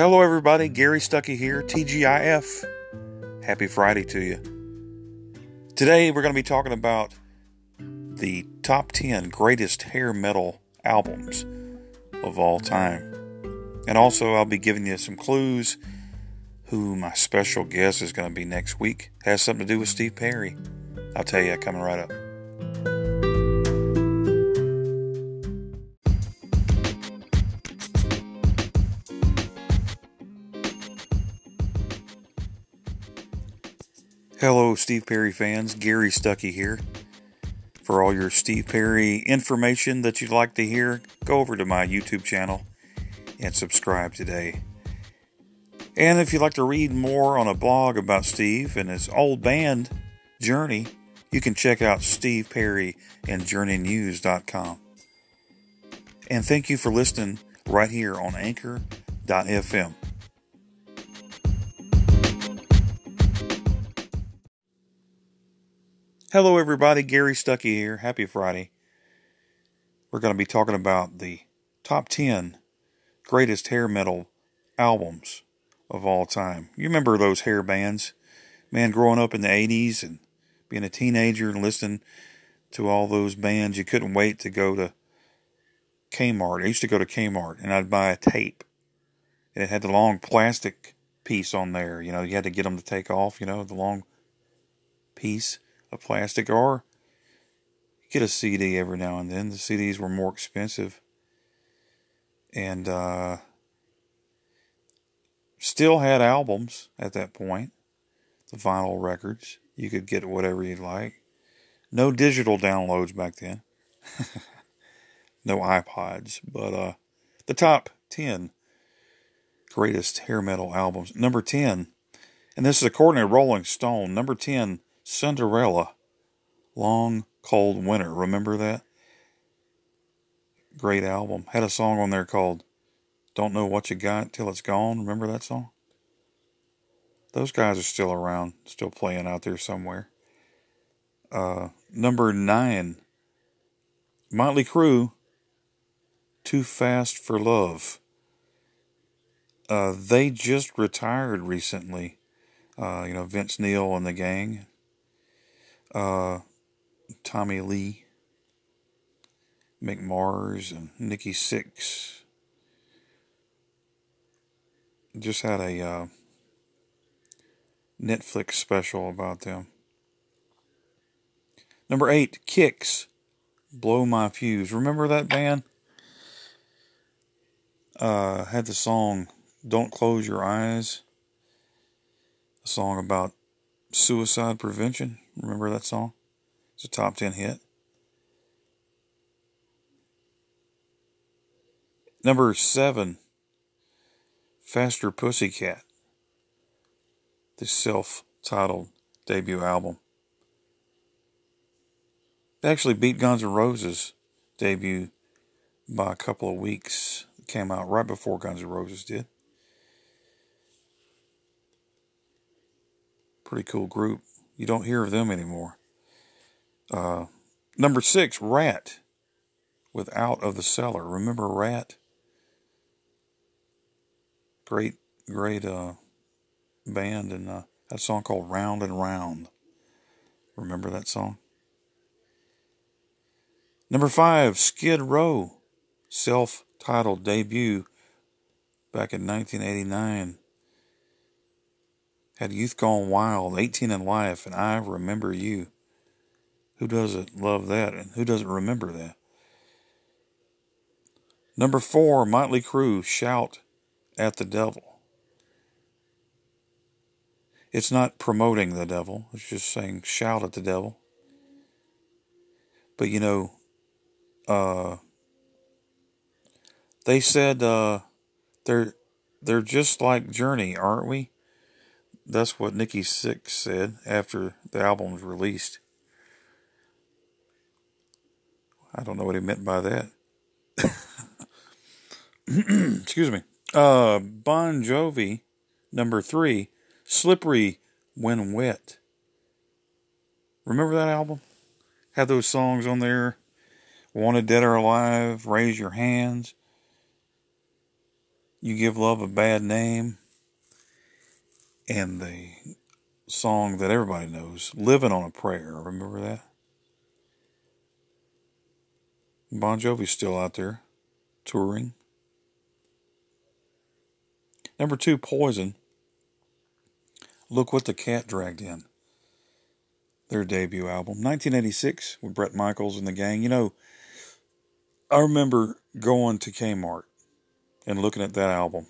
Hello, everybody. Gary Stuckey here, TGIF. Happy Friday to you. Today, we're going to be talking about the top 10 greatest hair metal albums of all time. And also, I'll be giving you some clues who my special guest is going to be next week. Has something to do with Steve Perry. I'll tell you coming right up. Hello, Steve Perry fans. Gary Stuckey here. For all your Steve Perry information that you'd like to hear, go over to my YouTube channel and subscribe today. And if you'd like to read more on a blog about Steve and his old band, Journey, you can check out Steve Perry and JourneyNews.com. And thank you for listening right here on Anchor.fm. Hello, everybody. Gary Stuckey here. Happy Friday. We're going to be talking about the top 10 greatest hair metal albums of all time. You remember those hair bands? Man, growing up in the 80s and being a teenager and listening to all those bands, you couldn't wait to go to Kmart. I used to go to Kmart and I'd buy a tape. And it had the long plastic piece on there. You know, you had to get them to take off, you know, the long piece of plastic or get a CD every now and then. The CDs were more expensive. And uh, still had albums at that point, the vinyl records. You could get whatever you'd like. No digital downloads back then. no iPods, but uh, the top 10 greatest hair metal albums. Number 10, and this is according to Rolling Stone, number 10 Cinderella, Long Cold Winter. Remember that? Great album. Had a song on there called Don't Know What You Got Till It's Gone. Remember that song? Those guys are still around, still playing out there somewhere. Uh, number nine, Motley Crue, Too Fast for Love. Uh, they just retired recently. Uh, you know, Vince Neil and the gang uh, Tommy Lee, Mick Mars, and Nikki Sixx. Just had a uh, Netflix special about them. Number eight, Kix, Blow My Fuse. Remember that band? Uh, had the song Don't Close Your Eyes. A song about suicide prevention. Remember that song? It's a top 10 hit. Number seven, Faster Pussycat, the self titled debut album. It actually beat Guns N' Roses' debut by a couple of weeks. It came out right before Guns N' Roses did. Pretty cool group. You don't hear of them anymore. Uh, number six, Ratt with Out of the Cellar. Remember Ratt? Great, great uh, band, and uh, that song called Round and Round. Remember that song? Number five, Skid Row, self titled debut back in 1989 had Youth Gone Wild, 18 in Life, and I Remember You. Who doesn't love that and who doesn't remember that? Number four, Motley Crue, Shout at the Devil. It's not promoting the devil, it's just saying shout at the devil. But you know, uh, they said uh, they're they're just like Journey, aren't we? That's what Nikki Sixx said after the album was released. I don't know what he meant by that. Excuse me. Uh, bon Jovi, number three, Slippery When Wet. Remember that album? Had those songs on there Wanted Dead or Alive, Raise Your Hands. You Give Love a Bad Name, and the song that everybody knows, Living on a Prayer. Remember that? Bon Jovi's still out there touring. Number two, Poison. Look what the cat dragged in. Their debut album, 1986, with Bret Michaels and the gang. You know, I remember going to Kmart and looking at that album,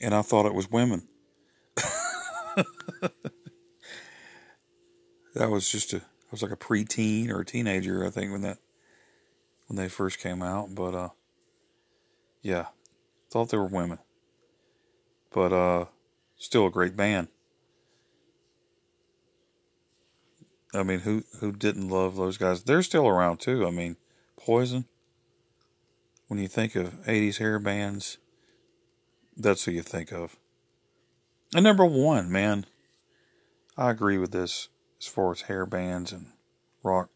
and I thought it was women. that was just a, I was like a preteen or a teenager, I think, when that, when they first came out. But, uh, yeah, thought they were women. But, uh, still a great band. I mean, who who didn't love those guys? They're still around too. I mean, Poison. When you think of '80s hair bands, that's who you think of. And number one, man, I agree with this as far as hair bands and rock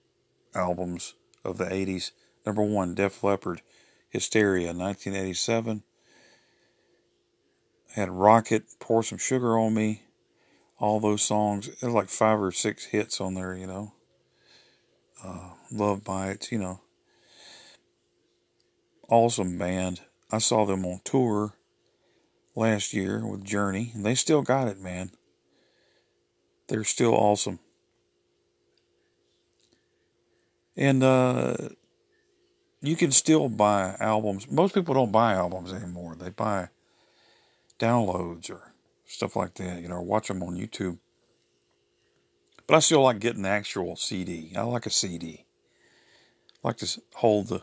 albums of the '80s. Number one, Def Leppard, Hysteria, 1987. Had Rocket, Pour Some Sugar on Me, all those songs. There's like five or six hits on there, you know. Uh, Love Bites, you know. Awesome band. I saw them on tour last year with Journey, and they still got it, man. They're still awesome. And uh, you can still buy albums. Most people don't buy albums anymore. They buy downloads or stuff like that, you know, watch them on YouTube. But I still like getting the actual CD. I like a CD. I like to hold the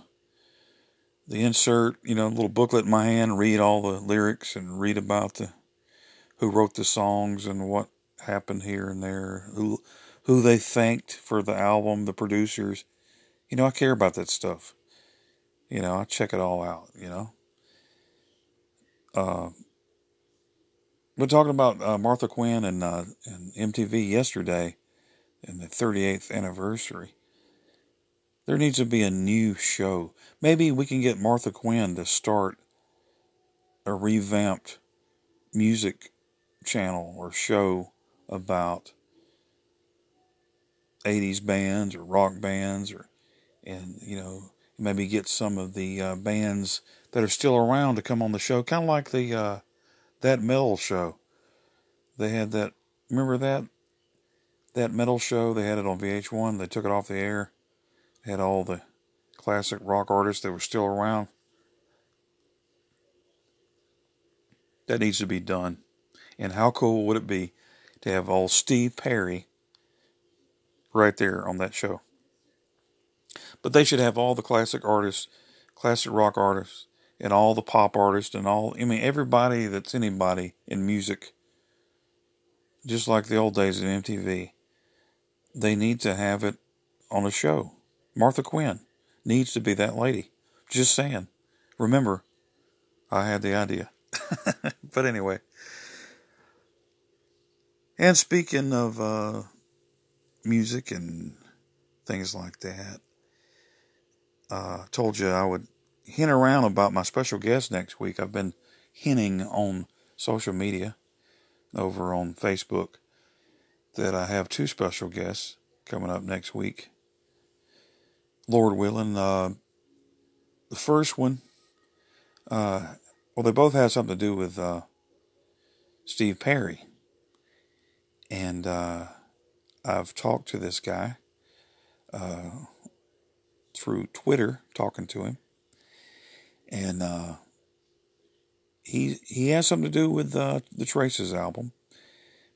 the insert, you know, little booklet in my hand, read all the lyrics and read about the who wrote the songs and what happened here and there, who who they thanked for the album, the producers. You know, I care about that stuff. You know, I check it all out, you know. Uh, we're talking about uh, Martha Quinn and, uh, and MTV yesterday and the 38th anniversary. There needs to be a new show. Maybe we can get Martha Quinn to start a revamped music channel or show about 80s bands or rock bands or and you know maybe get some of the uh, bands that are still around to come on the show kind of like the uh, that metal show. They had that. Remember that that metal show? They had it on VH1. They took it off the air. Had all the classic rock artists that were still around. That needs to be done. And how cool would it be to have old Steve Perry right there on that show? But they should have all the classic artists, classic rock artists, and all the pop artists and all, I mean, everybody that's anybody in music, just like the old days of MTV, they need to have it on a show. Martha Quinn needs to be that lady. Just saying. Remember, I had the idea. but anyway. And speaking of uh, music and things like that, uh, told you I would hint around about my special guest next week. I've been hinting on social media over on Facebook that I have two special guests coming up next week. Lord willing, uh, the first one, uh, well, they both have something to do with uh, Steve Perry. And uh, I've talked to this guy uh, through Twitter, talking to him and uh, he he has something to do with the Traces album,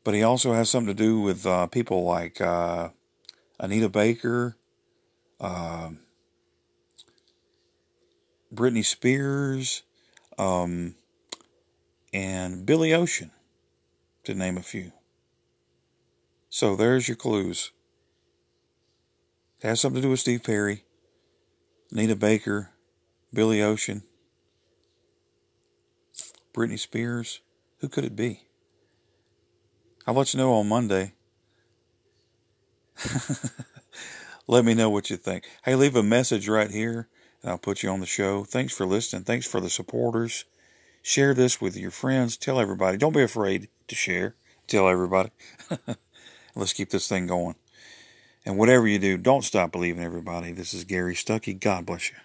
but he also has something to do with people like Anita Baker, um, Britney Spears, um, and Billy Ocean, to name a few. So there's your clues. It has something to do with Steve Perry, Anita Baker, Billy Ocean, Britney Spears. Who could it be? I'll let you know on Monday. let me know what you think. Hey, leave a message right here and I'll put you on the show. Thanks for listening. Thanks for the supporters. Share this with your friends. Tell everybody. Don't be afraid to share. Tell everybody. Let's keep this thing going. And whatever you do, don't stop believing everybody. This is Gary Stuckey. God bless you.